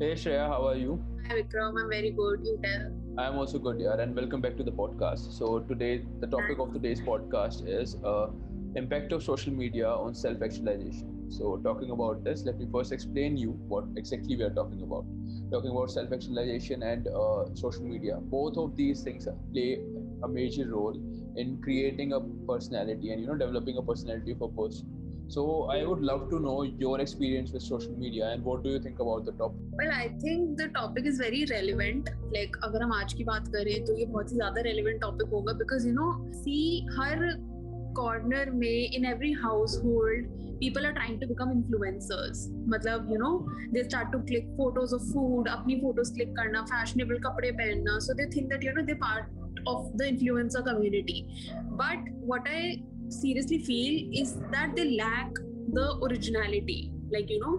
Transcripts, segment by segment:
Hey Shreya, how are you? Hi Vikram, I'm very good. You tell. I'm also good, yeah, and welcome back to the podcast. So today, the topic of today's podcast is uh, impact of social media on self-actualization. So talking about this, let me first explain you what exactly we are talking about. Talking about self-actualization and uh, social media. Both of these things play a major role in creating a personality and you know developing a personality of a person so I would love to know your experience with social media and what do you think about the topic? Well, I think the topic is very relevant. Like अगर हम आज की बात करें तो ये बहुत ही ज़्यादा relevant topic होगा because you know see हर corner में in every household people are trying to become influencers मतलब you know they start to click photos of food अपनी photos click करना fashionable कपड़े पहनना so they think that you know they're part of the influencer community but what I seriously feel is that they lack the originality like you know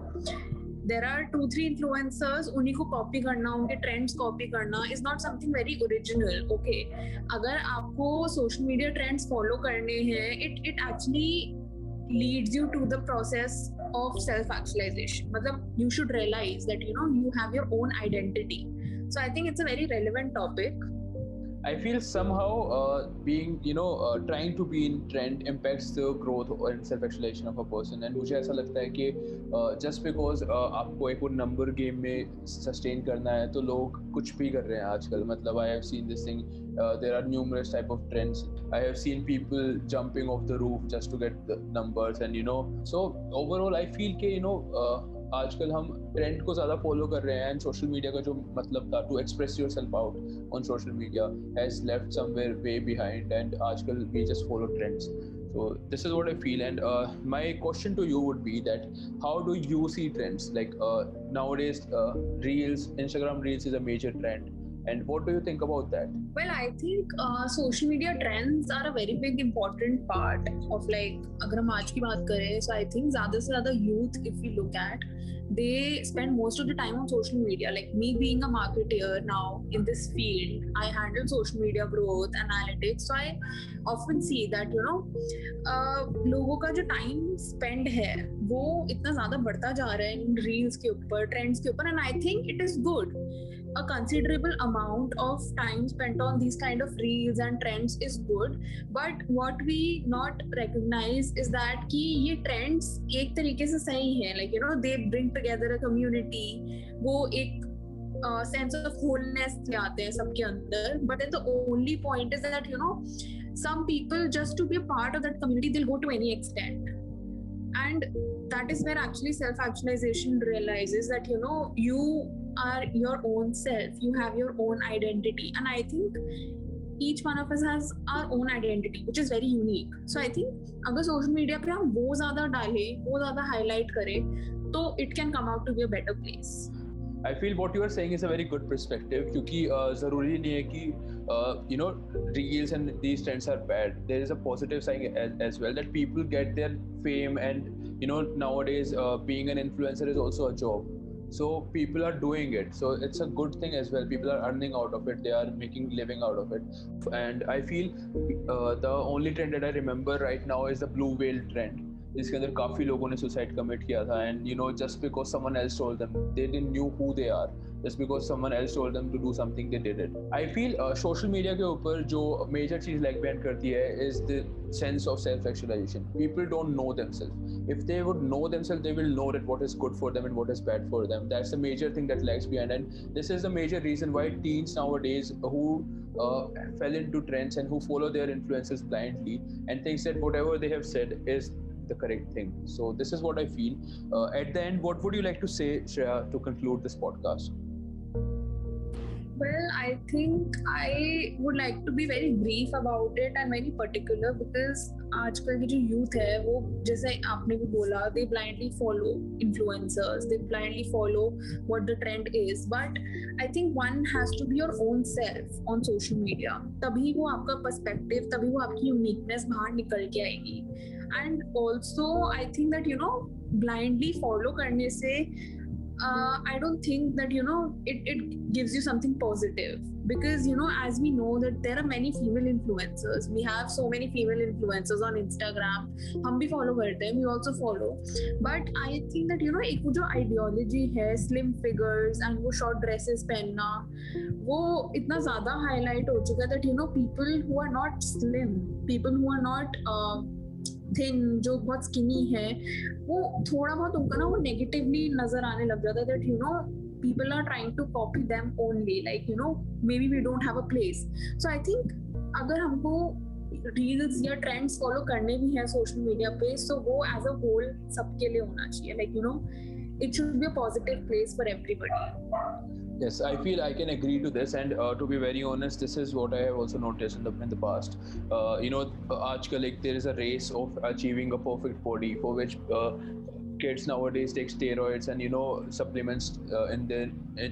there are two three influencers उन्हीं को copy करना उनके trends copy करना is not something very original okay अगर आपको social media trends follow करने हैं it it actually leads you to the process of self actualization matlab you should realize that you know you have your own identity so i think it's a very relevant topic I feel somehow uh, being, you know, uh, trying to be in trend impacts the growth and self-actualization of a person. And मुझे ऐसा लगता है कि uh, just because uh, आपको एक वो number game में sustain करना है तो लोग कुछ भी कर रहे हैं आजकल मतलब I have seen this thing uh, there are numerous type of trends I have seen people jumping off the roof just to get the numbers and you know so overall I feel कि you know uh, आजकल हम trend को ज़्यादा follow कर रहे हैं social media का जो मतलब था to express your self out on social media has left somewhere way behind and आजकल we just follow trends so this is what I feel and my question to you would be that how do you see trends like nowadays reels Instagram reels is a major trend and what do you think about that? Well i think uh, social media trends are a very big important part of like kare so i think zyada se zyada youth if we look at they spend most of the time on social media like me being a marketer now in this field i handle social media growth analytics so i often see that you know uh, लोगों का जो time spend है वो इतना ज़्यादा बढ़ता जा रहा है इन रील्स के ऊपर ट्रेंड्स के ऊपर and I think it is good a considerable amount of time spent on these kind of reels and trends is good but what we not recognize is that कि ये trends एक तरीके से सही है like you know they bring together a community वो एक uh, sense of wholeness ले आते हैं सबके अंदर then the only point is that you know some people just to be a part of that community they'll go to any extent and that is where actually self actualization realizes that you know you are your own self you have your own identity and i think each one of us has our own identity which is very unique so i think अगर social media पे हम वो ज़्यादा डालें वो ज़्यादा highlight करें तो it can come out to be a better place I feel what you are saying is a very good perspective क्योंकि uh, ज़रूरी नहीं है कि uh, you know reels and these trends are bad. There is a positive side as, as well that people get their fame and you know nowadays uh, being an influencer is also a job so people are doing it so it's a good thing as well people are earning out of it they are making living out of it and i feel uh, the only trend that i remember right now is the blue whale trend जिसके अंदर काफ़ी लोगों ने suicide commit किया था and you know just because someone else told them they didn't knew who they are because someone else told them to do something they did it i feel uh, social media के ऊपर जो major चीज़ lag band करती है is the sense of self actualization people don't know themselves if they would know themselves they will know that what is good for them and what is bad for them that's the major thing that lags behind and this is the major reason why teens nowadays who uh, fell into trends and who follow their influences blindly and thinks that whatever they have said is the correct thing. So this is what I feel. Uh, at the end, what would you like to say, Shreya, to conclude this podcast? Well, I think I would like to be very brief about it and very particular because आजकल की जो youth है वो जैसे आपने भी बोला they blindly follow influencers they blindly follow what the trend is but I think one has to be your own self on social media तभी वो आपका पर्सपेक्टिव तभी वो आपकी यूनिकनेस बाहर निकल के आएगी. And also I think that you know blindly follow करने से uh, I don't think that you know it, it gives you something positive because you know as we know that there are many female influencers we have so many female influencers on Instagram हम भी follow करते हैं we also follow but I think that you know एक वो जो ideology है slim figures and वो short dresses पहनना वो इतना ज़्यादा highlight हो चुका that you know people who are not slim people who are not uh, thin जो बहुत स्किनी है, वो थोड़ा बहुत उनका ना वो नेगेटिवली नज़र आने लग जाता that you know people are trying to copy them only, like, you know, maybe we don't have a place. So, i think अगर हमको रील्स या ट्रेंड्स फॉलो करने भी हैं सोशल मीडिया पे सो वो एज अ होल सबके लिए होना चाहिए like you know it should be a positive place for everybody. Yes i feel i can agree to this. And uh, to be very honest this is what i have also noticed in the in the past. Uh, you know aajkal like there is a race of achieving a perfect body for which uh, kids nowadays take steroids and you know supplements uh, in their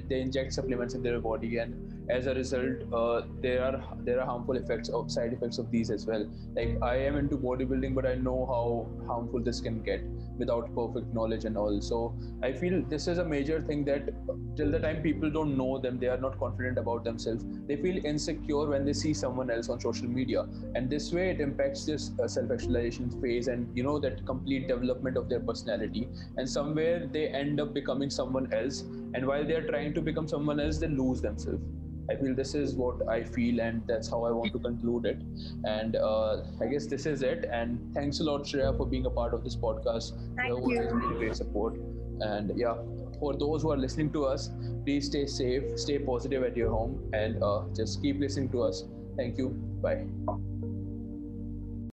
they inject supplements in their body. And as a result uh, there are there are harmful effects of side effects of these as well. Like i am into bodybuilding but i know how harmful this can get without perfect knowledge and all. So i feel this is a major thing that till the time people don't know them they are not confident about themselves. They feel insecure when they see someone else on social media. And this way it impacts this uh, self-actualization phase and you know that complete development of their personality. And somewhere they end up becoming someone else. And while they are trying to become someone else they lose themselves I feel this is what I feel, and that's how I want to conclude it. And uh, I guess this is it. And thanks a lot, Shreya, for being a part of this podcast. Thank you. Really great support. And yeah, for those who are listening to us, please stay safe, stay positive at your home, and uh, just keep listening to us. Thank you. Bye.